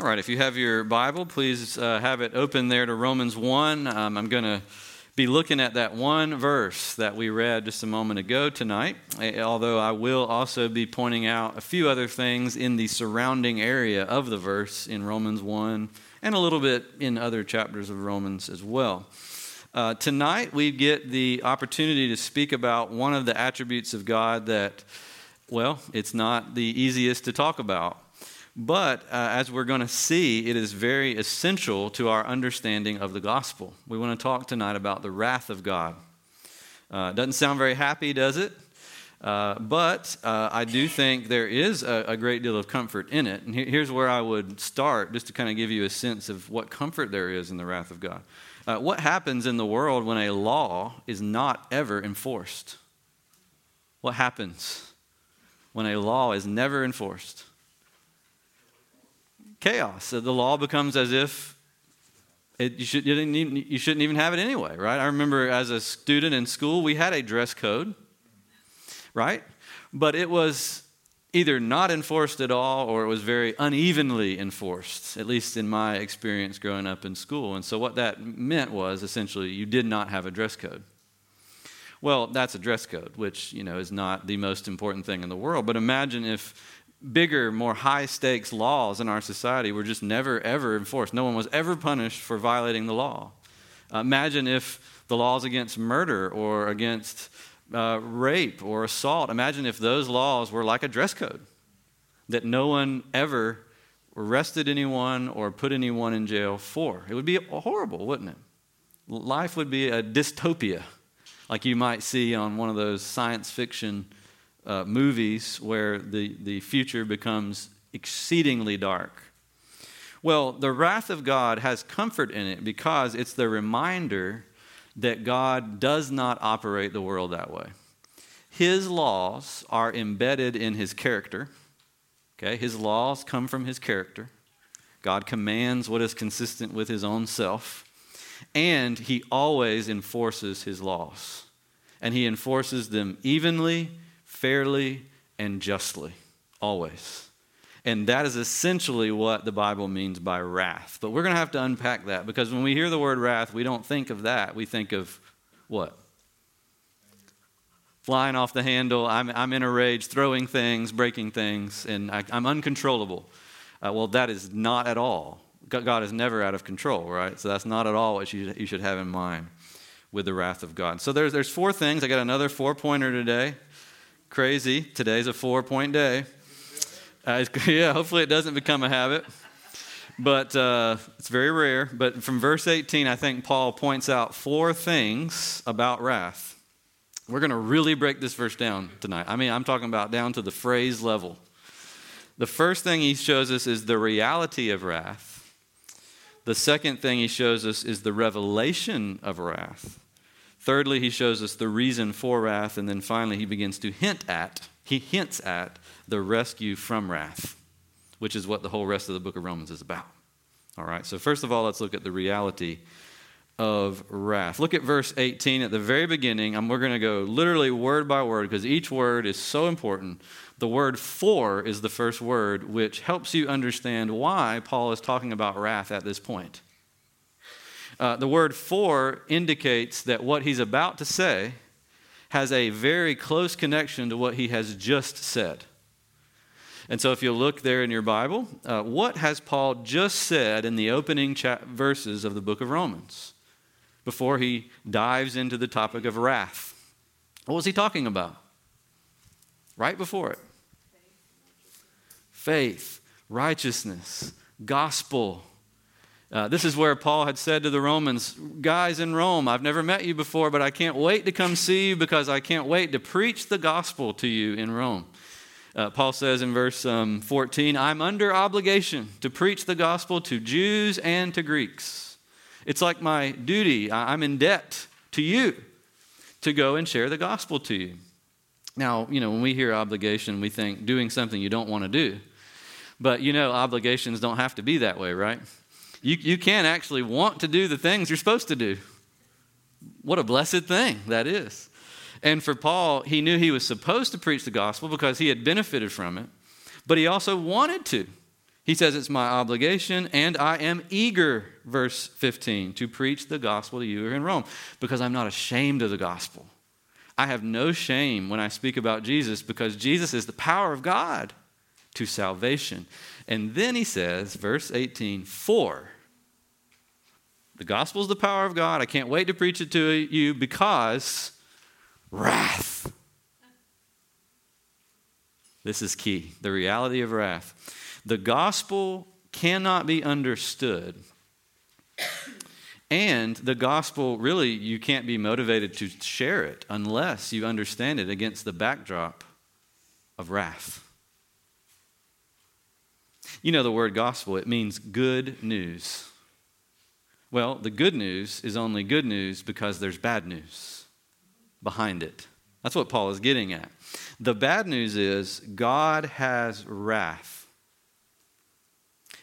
All right, if you have your Bible, please uh, have it open there to Romans 1. Um, I'm going to be looking at that one verse that we read just a moment ago tonight, although I will also be pointing out a few other things in the surrounding area of the verse in Romans 1 and a little bit in other chapters of Romans as well. Uh, tonight, we get the opportunity to speak about one of the attributes of God that, well, it's not the easiest to talk about. But uh, as we're going to see, it is very essential to our understanding of the gospel. We want to talk tonight about the wrath of God. Uh, doesn't sound very happy, does it? Uh, but uh, I do think there is a, a, great deal of comfort in it. And here's where I would start, just to kind of give you a sense of what comfort there is in the wrath of God. Uh, what happens in the world when a law is not ever enforced? What happens when a law is never enforced? Chaos. The law becomes as if it, you, should, you, even, you shouldn't even have it anyway, right? I remember as a student in school, we had a dress code, right? But it was either not enforced at all or it was very unevenly enforced, at least in my experience growing up in school. And so, what that meant was essentially you did not have a dress code. Well, that's a dress code, which, you know, is not the most important thing in the world. But imagine if bigger, more high stakes laws in our society were just never, ever enforced. No one was ever punished for violating the law. Uh, imagine if the laws against murder or against uh, rape or assault, imagine if those laws were like a dress code, that no one ever arrested anyone or put anyone in jail for. It would be horrible, wouldn't it? Life would be a dystopia, like you might see on one of those science fiction uh, movies where the, the future becomes exceedingly dark. Well, the wrath of God has comfort in it because it's the reminder that God does not operate the world that way. His laws are embedded in his character. Okay, his laws come from his character. God commands what is consistent with his own self, and he always enforces his laws. And he enforces them evenly fairly and justly, always. And that is essentially what the Bible means by wrath. But we're going to have to unpack that because when we hear the word wrath, we don't think of that. We think of what? Flying off the handle. I'm, I'm in a rage, throwing things, breaking things, and I, am uncontrollable. Uh, well, that is not at all. God is never out of control, right? So that's not at all what you, you should have in mind with the wrath of God. So there's, there's four things. I got another four pointer today. Crazy. Today's a four point day. Uh, yeah, hopefully it doesn't become a habit. But uh, it's very rare. But from verse 18, I think Paul points out four things about wrath. We're going to really break this verse down tonight. I mean, I'm talking about down to the phrase level. The first thing he shows us is the reality of wrath. The second thing he shows us is the revelation of wrath. Thirdly, he shows us the reason for wrath. And then finally, he begins to hint at, he hints at the rescue from wrath, which is what the whole rest of the book of Romans is about. All right, so first of all, let's look at the reality of wrath. Look at verse 18 at the very beginning, and we're going to go literally word by word because each word is so important. The word for is the first word, which helps you understand why Paul is talking about wrath at this point. Uh, the word for indicates that what he's about to say has a very close connection to what he has just said. And so, if you look there in your Bible, uh, what has Paul just said in the opening cha- verses of the book of Romans before he dives into the topic of wrath? What was he talking about? Right before it faith, righteousness, gospel, uh, this is where Paul had said to the Romans, Guys in Rome, I've never met you before, but I can't wait to come see you because I can't wait to preach the gospel to you in Rome. Uh, Paul says in verse um, 14, I'm under obligation to preach the gospel to Jews and to Greeks. It's like my duty, I'm in debt to you to go and share the gospel to you. Now, you know, when we hear obligation, we think doing something you don't want to do. But you know, obligations don't have to be that way, right? You, you can't actually want to do the things you're supposed to do. What a blessed thing that is. And for Paul, he knew he was supposed to preach the gospel because he had benefited from it, but he also wanted to. He says it's my obligation, and I am eager, verse 15, to preach the gospel to you here in Rome, because I'm not ashamed of the gospel. I have no shame when I speak about Jesus, because Jesus is the power of God to salvation. And then he says, verse 18, for the gospel is the power of God. I can't wait to preach it to you because wrath. This is key the reality of wrath. The gospel cannot be understood. And the gospel, really, you can't be motivated to share it unless you understand it against the backdrop of wrath. You know the word gospel, it means good news. Well, the good news is only good news because there's bad news behind it. That's what Paul is getting at. The bad news is God has wrath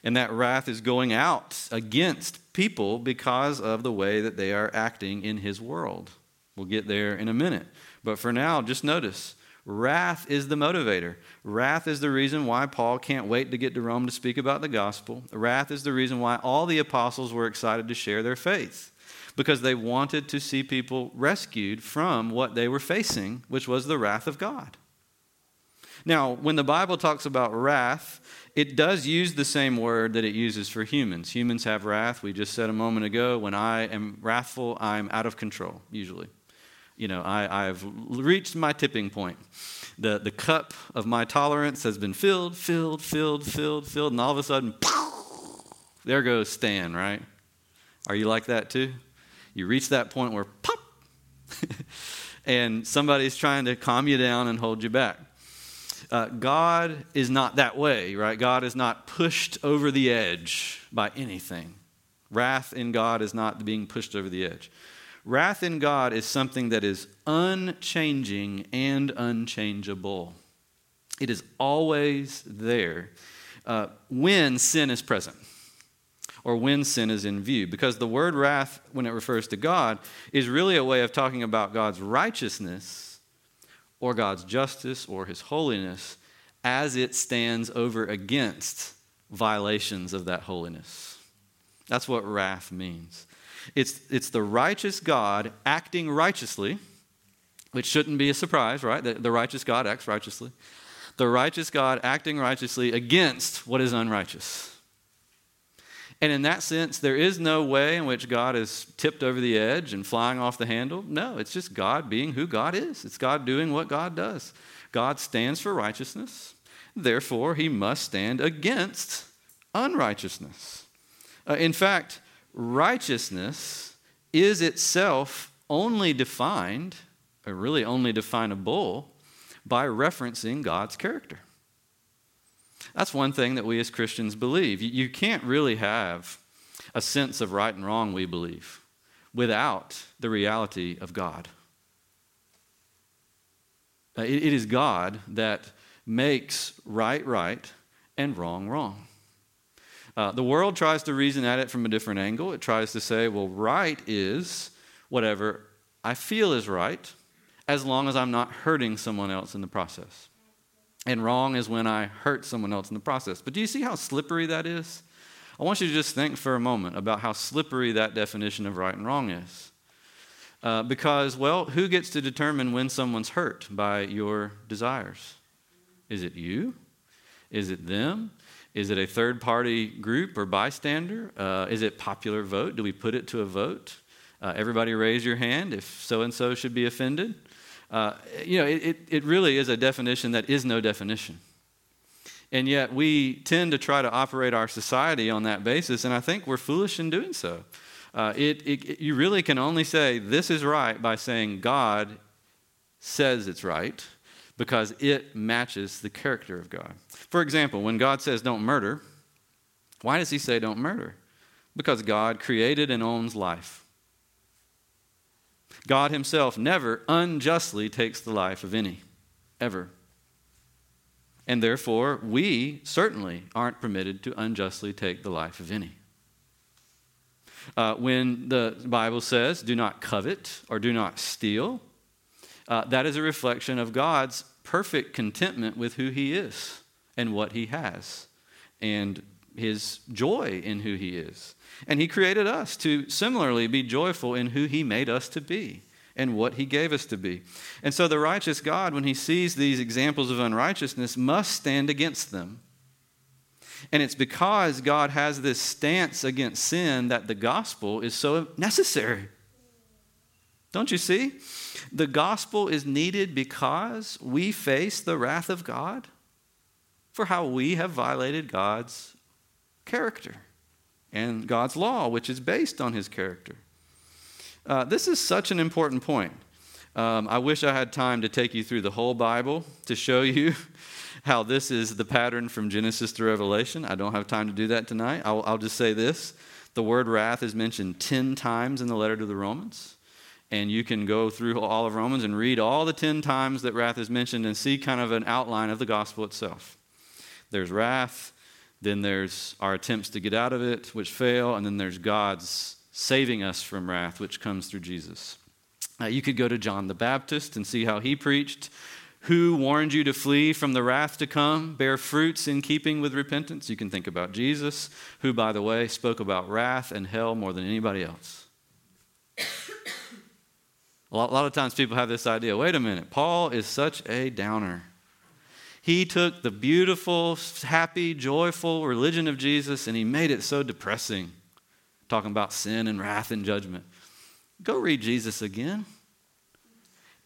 and that wrath is going out against people because of the way that they are acting in his world. We'll get there in a minute. But for now, just notice wrath is the motivator. Wrath is the reason why Paul can't wait to get to Rome to speak about the gospel. Wrath is the reason why all the apostles were excited to share their faith because they wanted to see people rescued from what they were facing, which was the wrath of God. Now, when the Bible talks about wrath, it does use the same word that it uses for humans. Humans have wrath. We just said a moment ago, when I am wrathful, I'm out of control, usually. You know, I, I've reached my tipping point. The, the cup of my tolerance has been filled, filled, filled, filled, filled, and all of a sudden, there goes Stan, right? Are you like that too? You reach that point where pop, and somebody's trying to calm you down and hold you back. Uh, God is not that way, right? God is not pushed over the edge by anything. Wrath in God is not being pushed over the edge. Wrath in God is something that is unchanging and unchangeable. It is always there uh, when sin is present or when sin is in view. Because the word wrath, when it refers to God, is really a way of talking about God's righteousness or God's justice or his holiness as it stands over against violations of that holiness. That's what wrath means. It's, it's the righteous God acting righteously, which shouldn't be a surprise, right? The, the righteous God acts righteously. The righteous God acting righteously against what is unrighteous. And in that sense, there is no way in which God is tipped over the edge and flying off the handle. No, it's just God being who God is. It's God doing what God does. God stands for righteousness. Therefore, he must stand against unrighteousness. Uh, in fact, righteousness is itself only defined, or really only definable, by referencing God's character. That's one thing that we as Christians believe. You can't really have a sense of right and wrong, we believe, without the reality of God. It is God that makes right right and wrong wrong. Uh, the world tries to reason at it from a different angle. It tries to say, well, right is whatever I feel is right, as long as I'm not hurting someone else in the process. And wrong is when I hurt someone else in the process. But do you see how slippery that is? I want you to just think for a moment about how slippery that definition of right and wrong is. Uh, because, well, who gets to determine when someone's hurt by your desires? Is it you? Is it them? Is it a third party group or bystander? Uh, is it popular vote? Do we put it to a vote? Uh, everybody raise your hand if so and so should be offended. Uh, you know, it, it really is a definition that is no definition. And yet we tend to try to operate our society on that basis, and I think we're foolish in doing so. Uh, it, it, you really can only say this is right by saying God says it's right because it matches the character of God. For example, when God says don't murder, why does he say don't murder? Because God created and owns life. God Himself never unjustly takes the life of any, ever. And therefore, we certainly aren't permitted to unjustly take the life of any. Uh, when the Bible says, do not covet or do not steal, uh, that is a reflection of God's perfect contentment with who He is and what He has. and his joy in who he is. And he created us to similarly be joyful in who he made us to be and what he gave us to be. And so the righteous God, when he sees these examples of unrighteousness, must stand against them. And it's because God has this stance against sin that the gospel is so necessary. Don't you see? The gospel is needed because we face the wrath of God for how we have violated God's character and God's law, which is based on his character. Uh, this is such an important point. Um, I wish I had time to take you through the whole Bible to show you how this is the pattern from Genesis to Revelation. I don't have time to do that tonight. I'll, I'll just say this the word wrath is mentioned 10 times in the letter to the Romans. And you can go through all of Romans and read all the 10 times that wrath is mentioned and see kind of an outline of the gospel itself. There's wrath, then there's our attempts to get out of it, which fail, and then there's God's saving us from wrath, which comes through Jesus. Uh, you could go to John the Baptist and see how he preached. Who warned you to flee from the wrath to come, bear fruits in keeping with repentance? You can think about Jesus, who, by the way, spoke about wrath and hell more than anybody else. A, lot, a lot of times people have this idea wait a minute, Paul is such a downer. He took the beautiful, happy, joyful religion of Jesus and he made it so depressing, talking about sin and wrath and judgment. Go read Jesus again.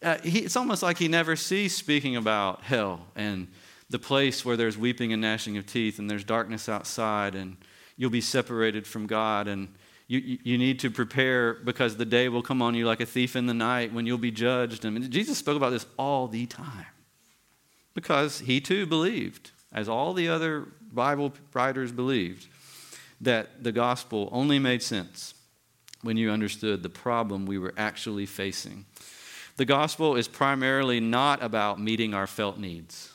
Uh, he, it's almost like he never ceased speaking about hell and the place where there's weeping and gnashing of teeth and there's darkness outside and you'll be separated from God and you, you need to prepare because the day will come on you like a thief in the night when you'll be judged. And Jesus spoke about this all the time because he too believed, as all the other Bible writers believed, that the gospel only made sense when you understood the problem we were actually facing. The gospel is primarily not about meeting our felt needs.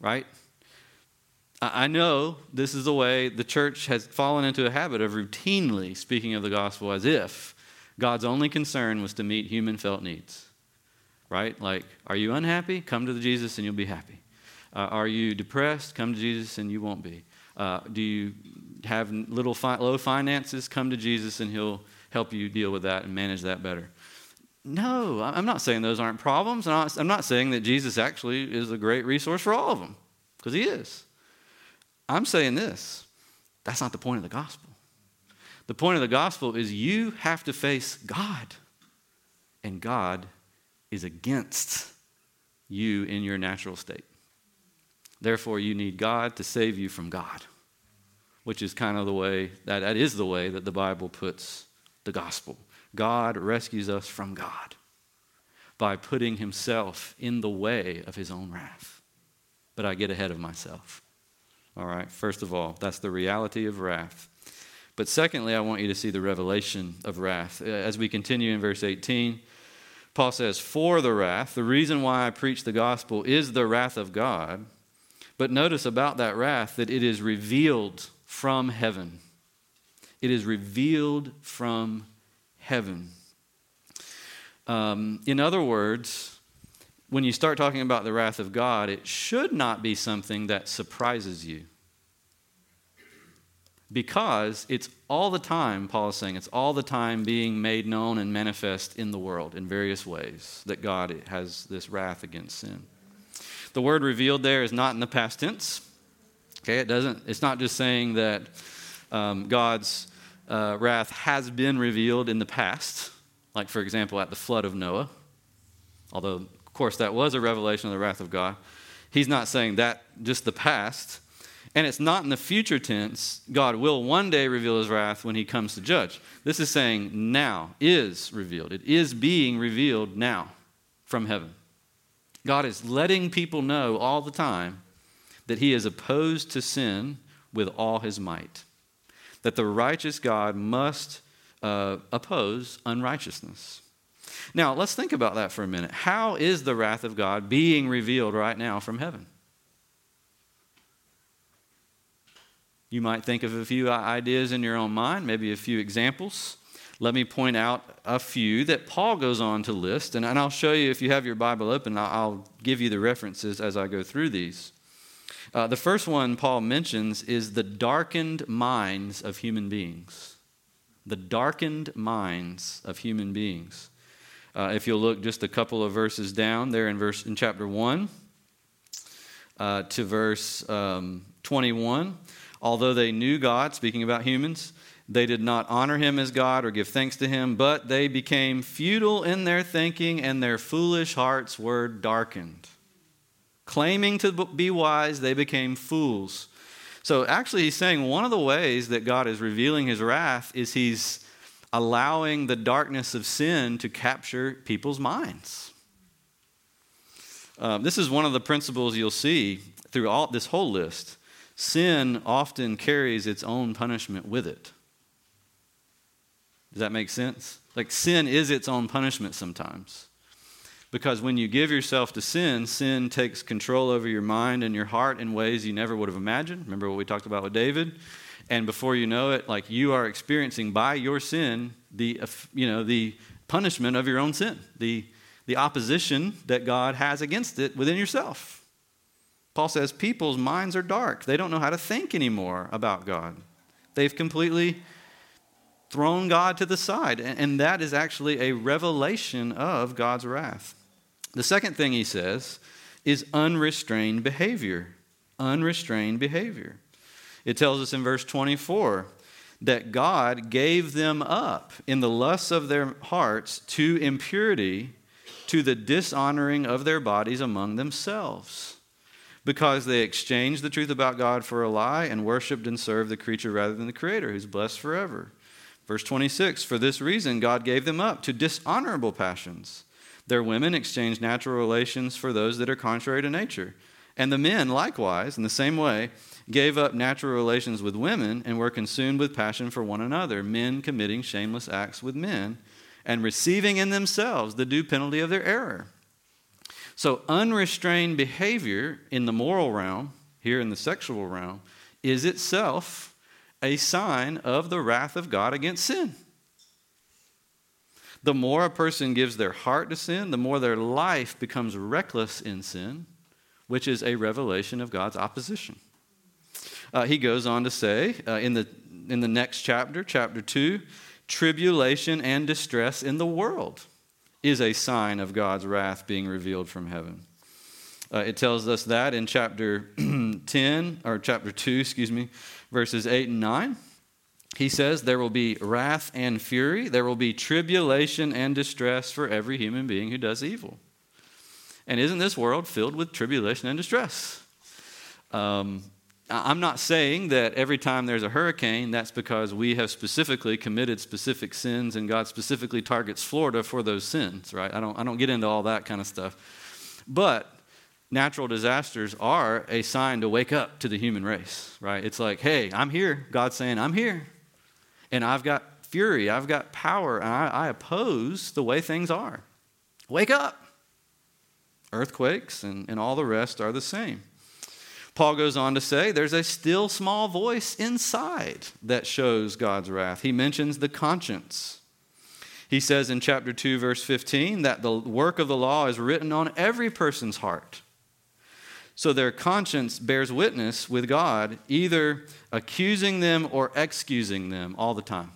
Right? I know this is the way the church has fallen into a habit of routinely speaking of the gospel as if God's only concern was to meet human felt needs. Right? Like, are you unhappy? Come to Jesus and you'll be happy. Uh, are you depressed? Come to Jesus and you won't be. Uh, do you have little fi- low finances? Come to Jesus and he'll help you deal with that and manage that better. No, I'm not saying those aren't problems. I'm not saying that Jesus actually is a great resource for all of them, because he is. I'm saying this that's not the point of the gospel. The point of the gospel is you have to face God, and God is against you in your natural state. Therefore, you need God to save you from God, which is kind of the way that, that is the way that the Bible puts the gospel. God rescues us from God by putting himself in the way of his own wrath. But I get ahead of myself. All right, first of all, that's the reality of wrath. But secondly, I want you to see the revelation of wrath. As we continue in verse 18, Paul says, For the wrath, the reason why I preach the gospel is the wrath of God. But notice about that wrath that it is revealed from heaven. It is revealed from heaven. Um, in other words, when you start talking about the wrath of God, it should not be something that surprises you because it's all the time, Paul is saying, it's all the time being made known and manifest in the world in various ways that God has this wrath against sin. The word revealed there is not in the past tense. Okay, it doesn't, it's not just saying that um, God's uh, wrath has been revealed in the past, like, for example, at the flood of Noah, although, course, that was a revelation of the wrath of God. He's not saying that just the past. And it's not in the future tense, God will one day reveal his wrath when he comes to judge. This is saying now, is revealed. It is being revealed now from heaven. God is letting people know all the time that he is opposed to sin with all his might, that the righteous God must uh, oppose unrighteousness. Now, let's think about that for a minute. How is the wrath of God being revealed right now from heaven? You might think of a few ideas in your own mind, maybe a few examples. Let me point out a few that Paul goes on to list, and, I'll show you if you have your Bible open, I'll give you the references as I go through these. Uh, the first one Paul mentions is the darkened minds of human beings. The darkened minds of human beings. Uh, if you'll look just a couple of verses down there in verse in chapter one uh, to verse um, 21, although they knew God, speaking about humans, they did not honor him as God or give thanks to him, but they became futile in their thinking, and their foolish hearts were darkened. Claiming to be wise, they became fools. So, actually, he's saying one of the ways that God is revealing his wrath is he's allowing the darkness of sin to capture people's minds. Um, this is one of the principles you'll see through all this whole list. Sin often carries its own punishment with it. Does that make sense? Like sin is its own punishment sometimes. Because when you give yourself to sin, sin takes control over your mind and your heart in ways you never would have imagined. Remember what we talked about with David? And before you know it, like you are experiencing by your sin the uh, you know the punishment of your own sin, the the opposition that God has against it within yourself. Paul says people's minds are dark. They don't know how to think anymore about God. They've completely thrown God to the side. And that is actually a revelation of God's wrath. The second thing he says is unrestrained behavior. Unrestrained behavior. It tells us in verse 24 that God gave them up in the lusts of their hearts to impurity, to the dishonoring of their bodies among themselves, because they exchanged the truth about God for a lie and worshiped and served the creature rather than the Creator, who's blessed forever. Verse 26 For this reason, God gave them up to dishonorable passions. Their women exchanged natural relations for those that are contrary to nature. And the men, likewise, in the same way, gave up natural relations with women and were consumed with passion for one another, men committing shameless acts with men and receiving in themselves the due penalty of their error. So, unrestrained behavior in the moral realm, here in the sexual realm, is itself a sign of the wrath of God against sin. The more a person gives their heart to sin, the more their life becomes reckless in sin, which is a revelation of God's opposition. Uh, he goes on to say uh, in, the, in the next chapter, chapter 2, tribulation and distress in the world is a sign of God's wrath being revealed from heaven. Uh, it tells us that in chapter 10, or chapter 2, excuse me, verses 8 and 9. He says, There will be wrath and fury, there will be tribulation and distress for every human being who does evil. And isn't this world filled with tribulation and distress? Um, I'm not saying that every time there's a hurricane, that's because we have specifically committed specific sins and God specifically targets Florida for those sins, right? I don't, I don't get into all that kind of stuff. But natural disasters are a sign to wake up to the human race, right? It's like, hey, I'm here. God's saying, I'm here. And I've got fury, I've got power, and I, I oppose the way things are. Wake up. Earthquakes and, and all the rest are the same. Paul goes on to say there's a still small voice inside that shows God's wrath. He mentions the conscience. He says in chapter 2, verse 15, that the work of the law is written on every person's heart. So their conscience bears witness with God, either accusing them or excusing them all the time.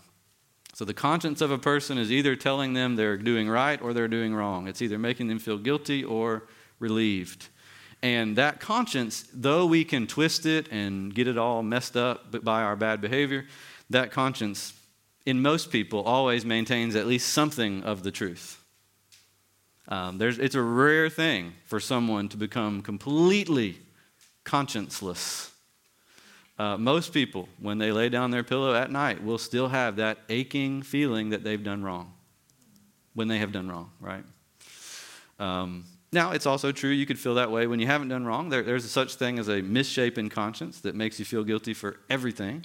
So the conscience of a person is either telling them they're doing right or they're doing wrong. It's either making them feel guilty or relieved. And that conscience, though we can twist it and get it all messed up by our bad behavior, that conscience, in most people, always maintains at least something of the truth. Um, it's a rare thing for someone to become completely conscienceless. Uh, most people, when they lay down their pillow at night, will still have that aching feeling that they've done wrong when they have done wrong, right? Um, now, it's also true you could feel that way when you haven't done wrong. There, there's a such thing as a misshapen conscience that makes you feel guilty for everything.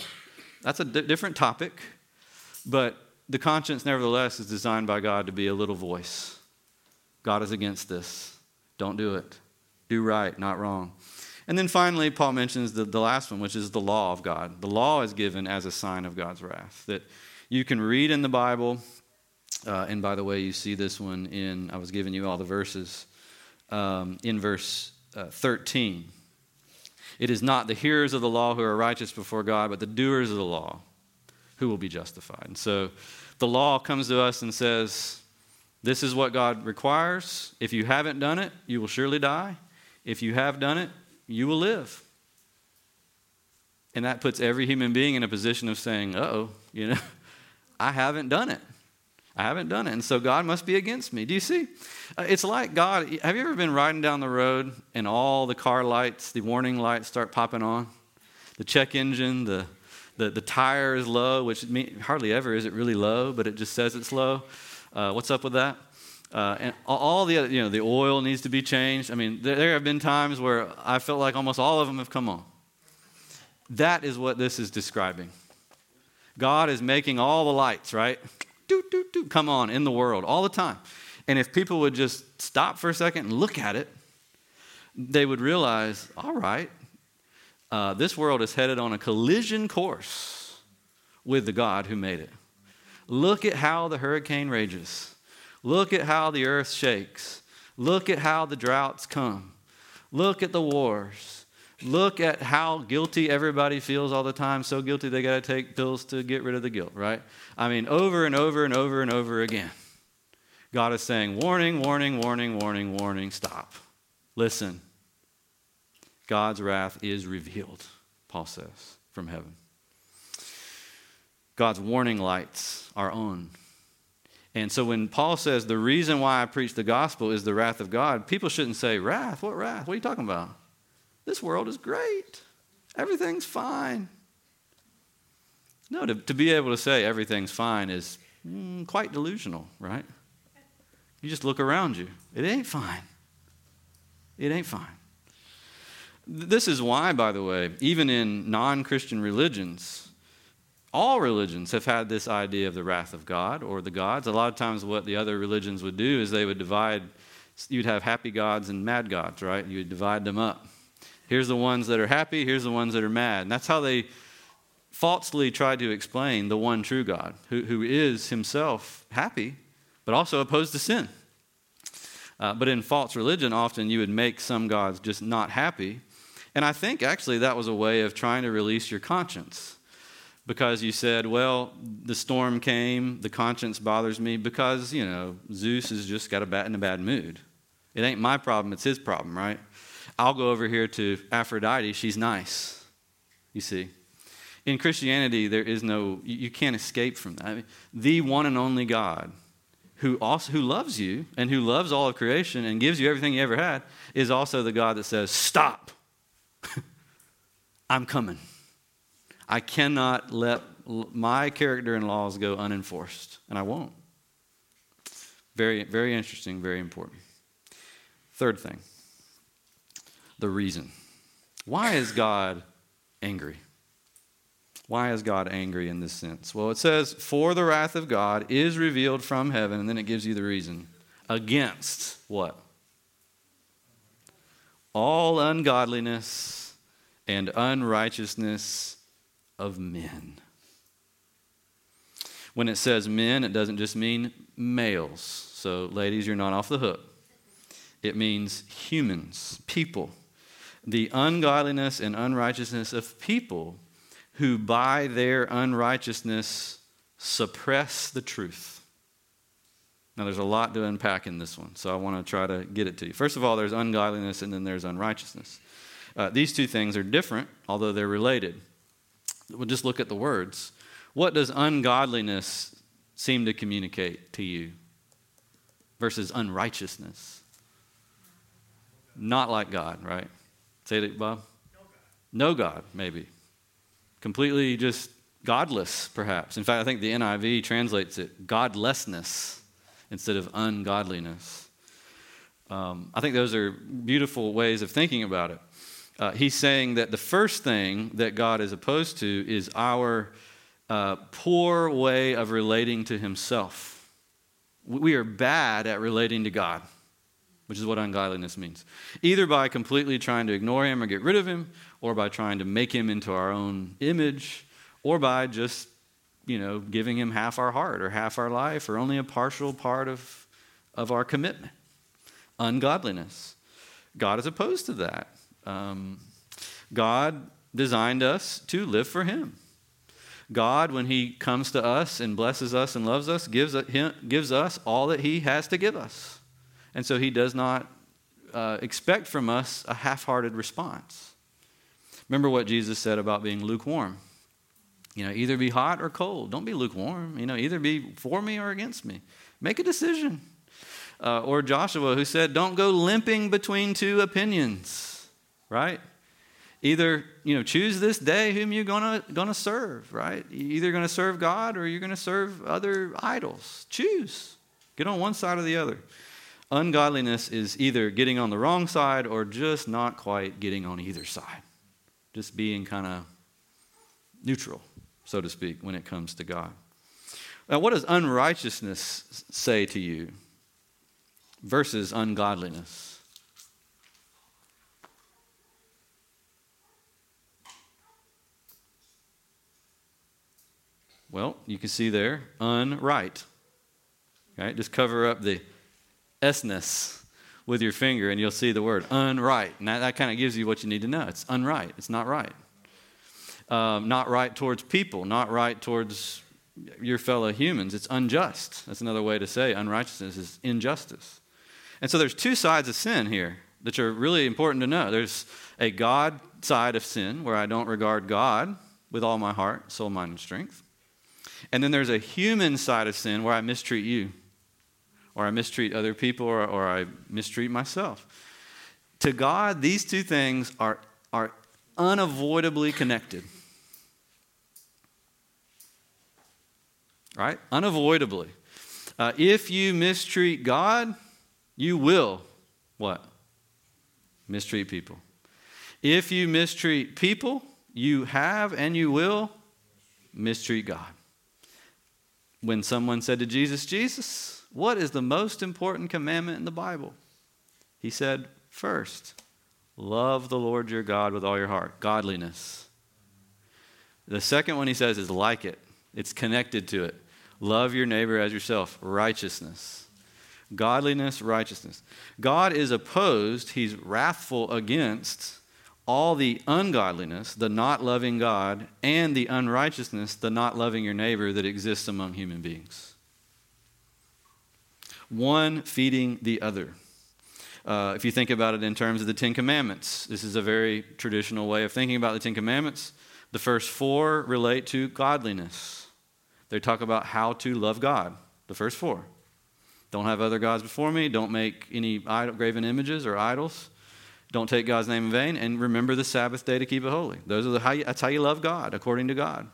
That's a different topic, but the conscience, nevertheless, is designed by God to be a little voice God is against this. Don't do it. Do right, not wrong. And then finally, Paul mentions the, the last one, which is the law of God. The law is given as a sign of God's wrath. That You can read in the Bible, uh, and by the way, you see this one in, I was giving you all the verses, um, in verse uh, 13. It is not the hearers of the law who are righteous before God, but the doers of the law who will be justified. And so the law comes to us and says, This is what God requires. If you haven't done it, you will surely die. If you have done it, you will live. And that puts every human being in a position of saying, oh, you know, I haven't done it. I haven't done it. And so God must be against me. Do you see? Uh, it's like God. Have you ever been riding down the road and all the car lights, the warning lights start popping on? The check engine, the, the, the tire is low, which mean, hardly ever is it really low, but it just says it's low. Uh, what's up with that? Uh, and all the other, you know, the oil needs to be changed. I mean, there, there have been times where I felt like almost all of them have come on. That is what this is describing. God is making all the lights, right? Doot, doot, doot, come on in the world all the time. And if people would just stop for a second and look at it, they would realize, all right, uh, this world is headed on a collision course with the God who made it. Look at how the hurricane rages. Look at how the earth shakes. Look at how the droughts come. Look at the wars. Look at how guilty everybody feels all the time. So guilty they got to take pills to get rid of the guilt, right? I mean, over and over and over and over again. God is saying, warning, warning, warning, warning, warning, stop. Listen. God's wrath is revealed, Paul says, from heaven. God's warning lights are on and so when Paul says the reason why I preach the gospel is the wrath of God, people shouldn't say, Wrath? What wrath? What are you talking about? This world is great. Everything's fine. No, to, to be able to say everything's fine is mm, quite delusional, right? You just look around you. It ain't fine. It ain't fine. This is why, by the way, even in non Christian religions, all religions have had this idea of the wrath of God or the gods. A lot of times, what the other religions would do is they would divide, you'd have happy gods and mad gods, right? You would divide them up. Here's the ones that are happy, here's the ones that are mad. And that's how they falsely try to explain the one true God, who, who is himself happy, but also opposed to sin. Uh, but in false religion, often you would make some gods just not happy. And I think actually that was a way of trying to release your conscience because you said, well, the storm came, the conscience bothers me because, you know, Zeus has just got a bad, in a bad mood. It ain't my problem, it's his problem, right? I'll go over here to Aphrodite, she's nice. You see. In Christianity, there is no, you can't escape from that. I mean, the one and only God who also who loves you and who loves all of creation and gives you everything you ever had is also the God that says, Stop. I'm coming. I cannot let my character and laws go unenforced, and I won't. Very, very interesting, very important. Third thing the reason. Why is God angry? Why is God angry in this sense? Well, it says, For the wrath of God is revealed from heaven, and then it gives you the reason. Against what? All ungodliness and unrighteousness of men. When it says men, it doesn't just mean males. So, ladies, you're not off the hook. It means humans, people. The ungodliness and unrighteousness of people who, by their unrighteousness, suppress the truth. Now, there's a lot to unpack in this one, so I want to try to get it to you. First of all, there's ungodliness and then there's unrighteousness. Uh, these two things are different, although they're related. We'll just look at the words. What does ungodliness seem to communicate to you versus unrighteousness? Not like God, right? Say it, Bob. No God. no God, maybe. Completely just godless, perhaps. In fact, I think the NIV translates it godlessness instead of ungodliness. Um, I think those are beautiful ways of thinking about it uh, he's saying that the first thing that God is opposed to is our uh, poor way of relating to himself. We are bad at relating to God, which is what ungodliness means. Either by completely trying to ignore him or get rid of him, or by trying to make him into our own image, or by just you know, giving him half our heart or half our life or only a partial part of, of our commitment. Ungodliness. God is opposed to that. Um, God designed us to live for him. God, when He comes to us and blesses us and loves us, gives, him, gives us all that He has to give us. And so He does not uh, expect from us a half hearted response. Remember what Jesus said about being lukewarm. You know, either be hot or cold. Don't be lukewarm. You know, either be for me or against me. Make a decision. Uh, or Joshua, who said, Don't go limping between two opinions, right? Either, you know, choose this day whom you're gonna, gonna serve, right? You're either gonna serve God or you're gonna serve other idols. Choose. Get on one side or the other. Ungodliness is either getting on the wrong side or just not quite getting on either side. Just being kind of neutral so to speak, when it comes to God. Now, what does unrighteousness say to you versus ungodliness? Well, you can see there, unright. Right? Just cover up the s-ness with your finger and you'll see the word unright. And that, that kind of gives you what you need to know. It's unright. It's not right um, not right towards people, not right towards your fellow humans. It's unjust. That's another way to say unrighteousness is injustice. And so there's two sides of sin here that are really important to know. There's a God side of sin where I don't regard God with all my heart, soul, mind, and strength. And then there's a human side of sin where I mistreat you, or I mistreat other people, or, or I mistreat myself. To God, these two things are, are unavoidably connected. right? Unavoidably. Uh, if you mistreat God, you will what? Mistreat people. If you mistreat people, you have and you will mistreat God. When someone said to Jesus, Jesus, what is the most important commandment in the Bible? He said, First, love the Lord your God with all your heart, godliness. The second one he says is like it, it's connected to it. Love your neighbor as yourself. Righteousness. Godliness, righteousness. God is opposed, he's wrathful against all the ungodliness, the not loving God, and the unrighteousness, the not loving your neighbor that exists among human beings. One feeding the other. Uh, if you think about it in terms of the Ten Commandments, this is a very traditional way of thinking about the Ten Commandments. The first four relate to godliness. They talk about how to love God, the first four. Don't have other gods before me. Don't make any idol, graven images or idols. Don't take God's name in vain. And remember the Sabbath day to keep it holy. Those are the, how you, that's how you love God, according to God.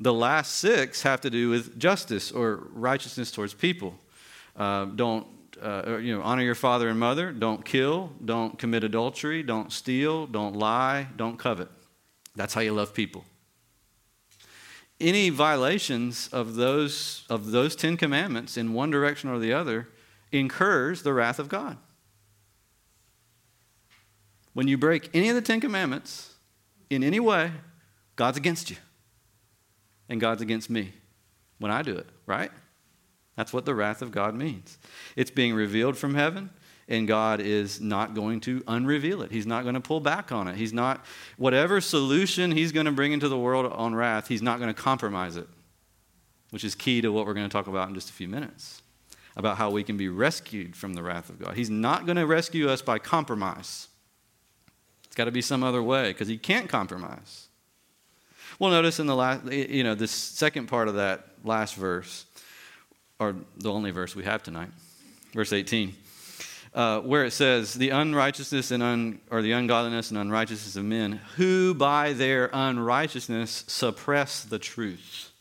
The last six have to do with justice or righteousness towards people. Uh, don't uh, you know, honor your father and mother. Don't kill. Don't commit adultery. Don't steal. Don't lie. Don't covet. That's how you love people any violations of those, of those Ten Commandments in one direction or the other incurs the wrath of God. When you break any of the Ten Commandments in any way, God's against you. And God's against me when I do it, right? That's what the wrath of God means. It's being revealed from heaven, and God is not going to unreveal it. He's not going to pull back on it. He's not, whatever solution He's going to bring into the world on wrath, He's not going to compromise it, which is key to what we're going to talk about in just a few minutes about how we can be rescued from the wrath of God. He's not going to rescue us by compromise. It's got to be some other way because He can't compromise. Well, notice in the last, you know, this second part of that last verse, or the only verse we have tonight, verse 18 uh, where it says, the unrighteousness and un, or the ungodliness and unrighteousness of men, who by their unrighteousness suppress the truth.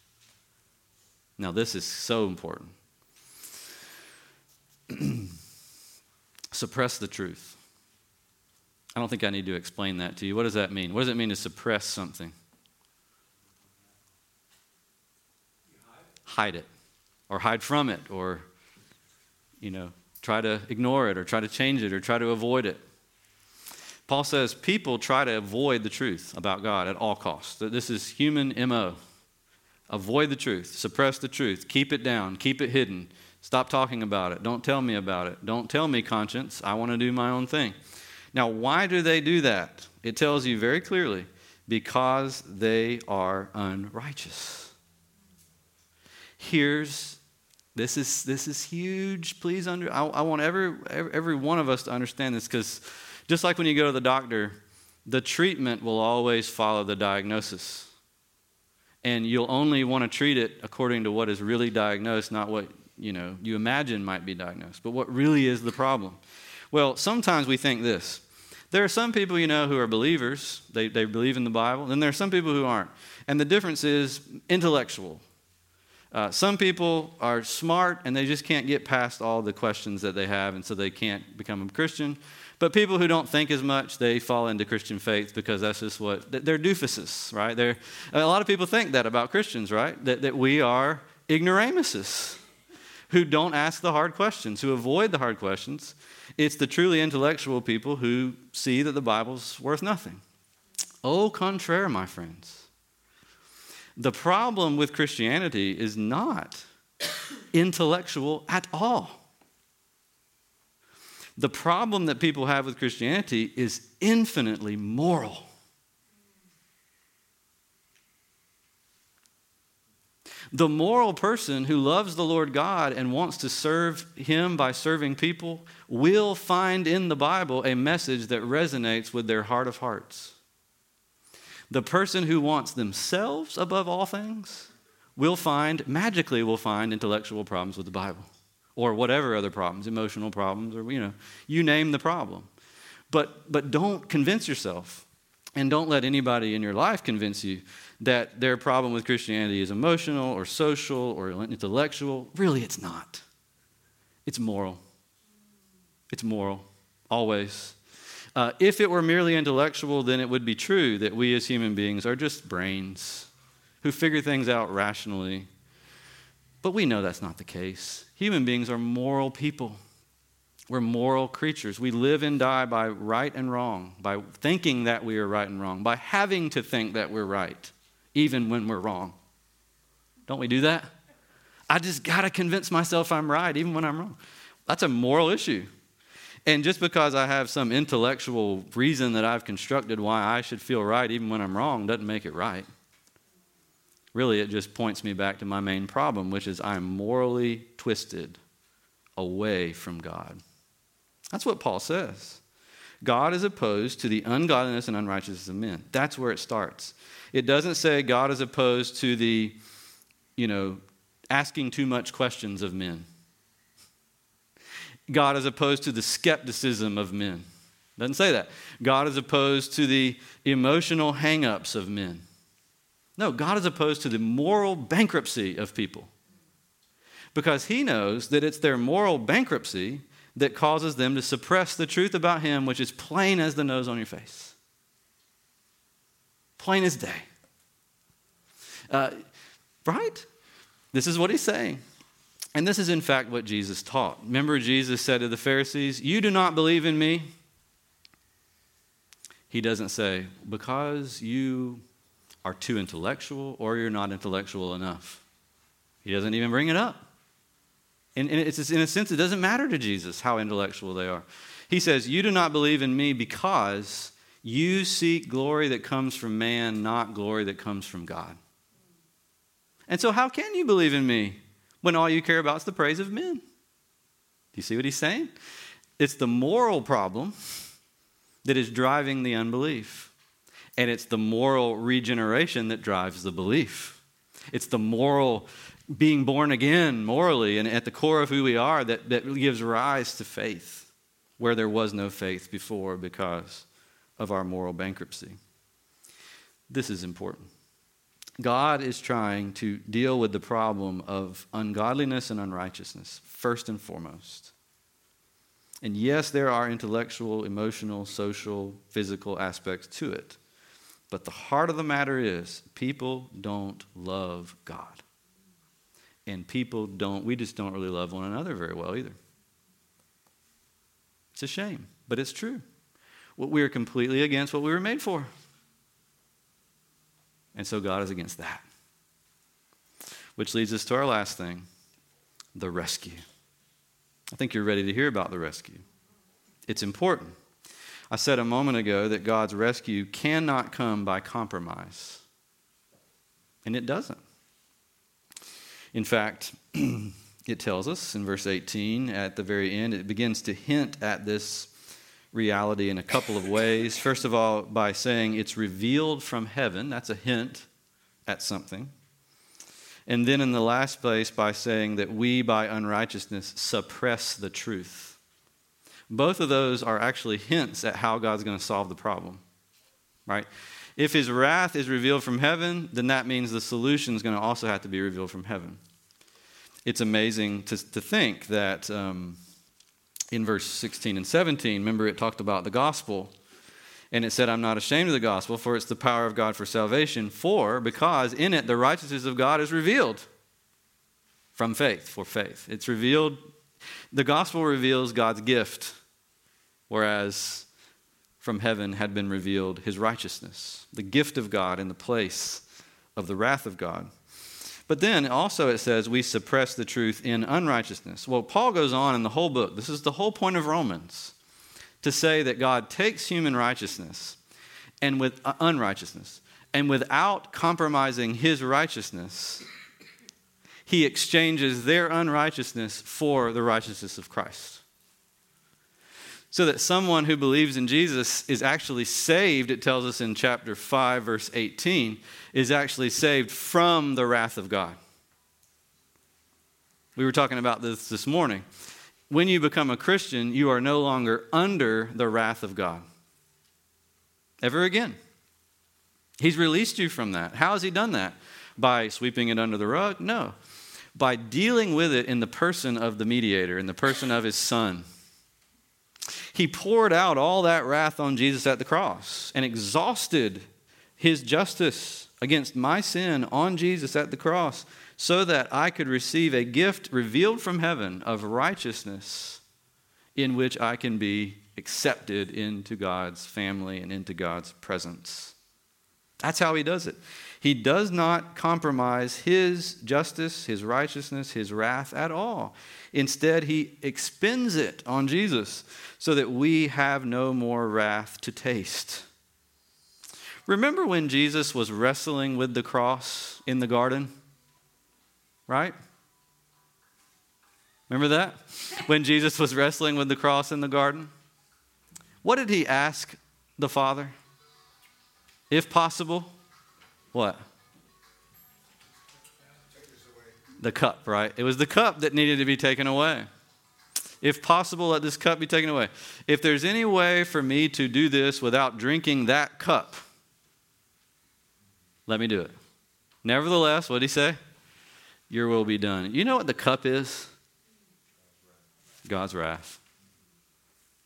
Now, this is so important. suppress the truth. I don't think I need to explain that to you. What does that mean? What does it mean to suppress something? Hide it, or hide from it, or, you know, try to ignore it or try to change it or try to avoid it. Paul says people try to avoid the truth about God at all costs. This is human MO. Avoid the truth, suppress the truth, keep it down, keep it hidden. Stop talking about it. Don't tell me about it. Don't tell me, conscience. I want to do my own thing. Now, why do they do that? It tells you very clearly because they are unrighteous. Here's this is this is huge. Please under I, I want every, every one of us to understand this because just like when you go to the doctor, the treatment will always follow the diagnosis. And you'll only want to treat it according to what is really diagnosed, not what you know you imagine might be diagnosed, but what really is the problem. Well, sometimes we think this. There are some people you know who are believers, they, they believe in the Bible, and there are some people who aren't. And the difference is intellectual. Uh, some people are smart and they just can't get past all the questions that they have, and so they can't become a Christian. But people who don't think as much, they fall into Christian faith because that's just what they're doofuses, right? They're, a lot of people think that about Christians, right? That, that we are ignoramuses who don't ask the hard questions, who avoid the hard questions. It's the truly intellectual people who see that the Bible's worth nothing. Au contraire, my friends. The problem with Christianity is not intellectual at all. The problem that people have with Christianity is infinitely moral. The moral person who loves the Lord God and wants to serve Him by serving people will find in the Bible a message that resonates with their heart of hearts. The person who wants themselves above all things will find, magically, will find intellectual problems with the Bible or whatever other problems, emotional problems, or, you know, you name the problem. But, but don't convince yourself and don't let anybody in your life convince you that their problem with Christianity is emotional or social or intellectual. Really, it's not. It's moral. It's moral, always. Uh, if it were merely intellectual, then it would be true that we as human beings are just brains who figure things out rationally. But we know that's not the case. Human beings are moral people. We're moral creatures. We live and die by right and wrong, by thinking that we are right and wrong, by having to think that we're right, even when we're wrong. Don't we do that? I just got to convince myself I'm right, even when I'm wrong. That's a moral issue. And just because I have some intellectual reason that I've constructed why I should feel right, even when I'm wrong, doesn't make it right. Really, it just points me back to my main problem, which is I'm morally twisted away from God. That's what Paul says. God is opposed to the ungodliness and unrighteousness of men. That's where it starts. It doesn't say God is opposed to the, you know, asking too much questions of men. God is opposed to the skepticism of men. Doesn't say that. God is opposed to the emotional hangups of men. No, God is opposed to the moral bankruptcy of people. Because he knows that it's their moral bankruptcy that causes them to suppress the truth about him, which is plain as the nose on your face. Plain as day. Uh, right? This is what he's saying. And this is, in fact, what Jesus taught. Remember, Jesus said to the Pharisees, You do not believe in me. He doesn't say, Because you are too intellectual or you're not intellectual enough. He doesn't even bring it up. And, and it's, in a sense, it doesn't matter to Jesus how intellectual they are. He says, You do not believe in me because you seek glory that comes from man, not glory that comes from God. And so, how can you believe in me when all you care about is the praise of men? Do you see what he's saying? It's the moral problem that is driving the unbelief. And it's the moral regeneration that drives the belief. It's the moral being born again morally and at the core of who we are that, that gives rise to faith where there was no faith before because of our moral bankruptcy. This is important. God is trying to deal with the problem of ungodliness and unrighteousness, first and foremost. And yes, there are intellectual, emotional, social, physical aspects to it. But the heart of the matter is people don't love God and people don't, we just don't really love one another very well either. It's a shame, but it's true. We are completely against what we were made for. And so God is against that. Which leads us to our last thing the rescue. I think you're ready to hear about the rescue. It's important. I said a moment ago that God's rescue cannot come by compromise, and it doesn't. In fact, it tells us in verse 18 at the very end, it begins to hint at this reality in a couple of ways. First of all, by saying it's revealed from heaven, that's a hint at something. And then in the last place, by saying that we, by unrighteousness, suppress the truth. Both of those are actually hints at how God's going to solve the problem, right? If his wrath is revealed from heaven, then that means the solution is going to also have to be revealed from heaven. It's amazing to, to think that um, in verse 16 and 17, remember it talked about the gospel and it said, I'm not ashamed of the gospel, for it's the power of God for salvation. For, because in it the righteousness of God is revealed from faith, for faith. It's revealed, the gospel reveals God's gift, whereas from heaven had been revealed his righteousness, the gift of God in the place of the wrath of God. But then also it says we suppress the truth in unrighteousness. Well, Paul goes on in the whole book. This is the whole point of Romans to say that God takes human righteousness and with uh, unrighteousness, and without compromising his righteousness, he exchanges their unrighteousness for the righteousness of Christ. So that someone who believes in Jesus is actually saved, it tells us in chapter 5, verse 18, is actually saved from the wrath of God. We were talking about this this morning when you become a Christian, you are no longer under the wrath of God. Ever again. He's released you from that. How has He done that? By sweeping it under the rug? No. By dealing with it in the person of the mediator, in the person of His Son. He poured out all that wrath on Jesus at the cross and exhausted His justice against my sin on Jesus at the cross so that I could receive a gift revealed from heaven of righteousness in which I can be accepted into God's family and into God's presence. That's how he does it. He does not compromise his justice, his righteousness, his wrath at all. Instead, he expends it on Jesus so that we have no more wrath to taste. Remember when Jesus was wrestling with the cross in the garden? right? Remember that? When Jesus was wrestling with the cross in the garden? What did he ask the Father? If possible, what? The cup, right? It was the cup that needed to be taken away. If possible, let this cup be taken away. If there's any way for me to do this without drinking that cup, let me do it. Nevertheless, what did he say? Your will be done. You know what the cup is? God's wrath.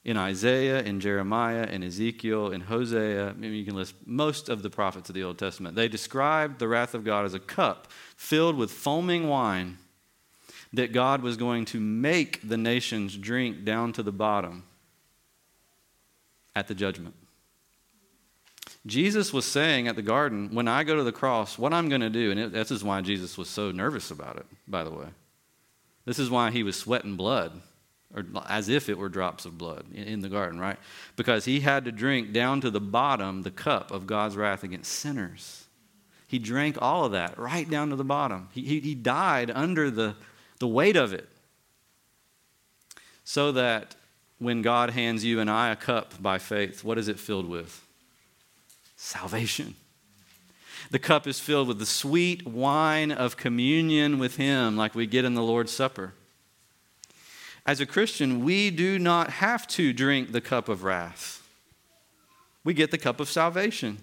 In Isaiah, in Jeremiah, in Ezekiel, in Hosea, maybe you can list most of the prophets of the Old Testament. They described the wrath of God as a cup filled with foaming wine that God was going to make the nations drink down to the bottom at the judgment. Jesus was saying at the garden, when I go to the cross, what I'm going to do, and this is why Jesus was so nervous about it, by the way. This is why he was sweating blood, or as if it were drops of blood in, the garden, right? Because he had to drink down to the bottom the cup of God's wrath against sinners. He drank all of that right down to the bottom. He, he, he died under the, the weight of it. So that when God hands you and I a cup by faith, what is it filled with? salvation. The cup is filled with the sweet wine of communion with Him, like we get in the Lord's Supper. As a Christian, we do not have to drink the cup of wrath. We get the cup of salvation.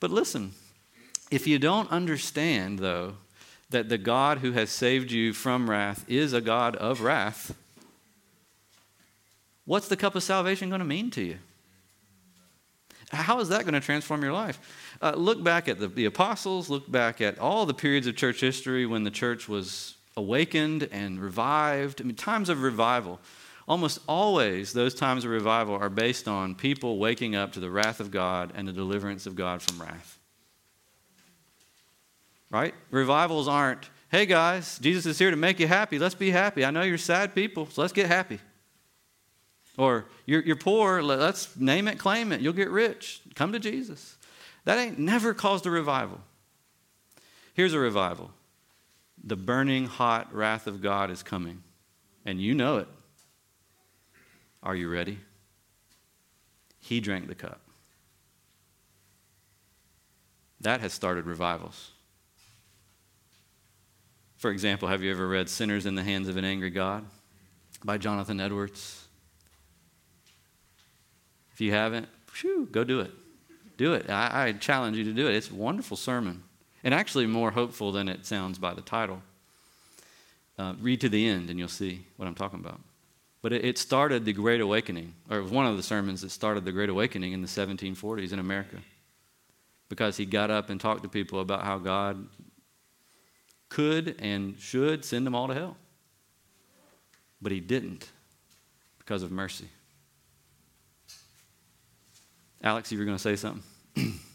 But listen, if you don't understand, though, that the God who has saved you from wrath is a God of wrath, what's the cup of salvation going to mean to you? How is that going to transform your life? Uh, look back at the, the apostles, look back at all the periods of church history when the church was awakened and revived. I mean, times of revival. Almost always, those times of revival are based on people waking up to the wrath of God and the deliverance of God from wrath. Right? Revivals aren't Hey guys, Jesus is here to make you happy. Let's be happy. I know you're sad people, so let's get happy. Or you're, you're poor, let's name it, claim it. You'll get rich. Come to Jesus. That ain't never caused a revival. Here's a revival the burning hot wrath of God is coming, and you know it. Are you ready? He drank the cup. That has started revivals. For example, have you ever read Sinners in the Hands of an Angry God by Jonathan Edwards? If you haven't, whew, go do it. Do it. I, I challenge you to do it. It's a wonderful sermon and actually more hopeful than it sounds by the title. Uh, read to the end and you'll see what I'm talking about. But it, it started the Great Awakening, or it was one of the sermons that started the Great Awakening in the 1740s in America because he got up and talked to people about how God could and should send them all to hell. But he didn't because of mercy. Alex, you were going to say something?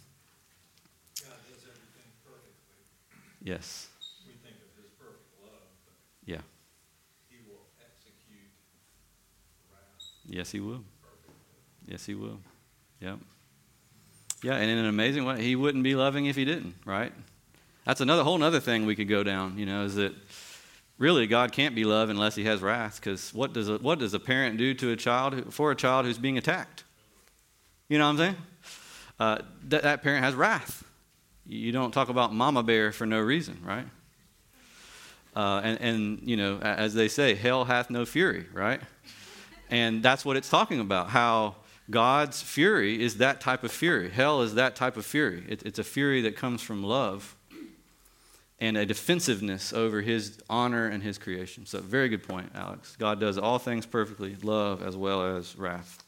yes. We think of his perfect love, but yeah. he will execute wrath. Yes, he will. Yes, he will. Yep. Yeah, and in an amazing way, he wouldn't be loving if he didn't, right? That's another whole other thing we could go down, you know, is that really God can't be love unless he has wrath because what does a, what does a parent do to a child who, for a child who's being attacked? You know what I'm saying? Uh, that, that parent has wrath. You don't talk about mama bear for no reason, right? Uh, and, and, you know, as they say, hell hath no fury, right? And that's what it's talking about, how God's fury is that type of fury. Hell is that type of fury. It, it's a fury that comes from love and a defensiveness over his honor and his creation. So, very good point, Alex. God does all things perfectly, love as well as wrath.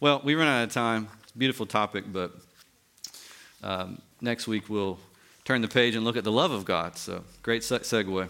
Well, we run out of time. It's a beautiful topic, but um, next week we'll turn the page and look at the love of God. So, great segue.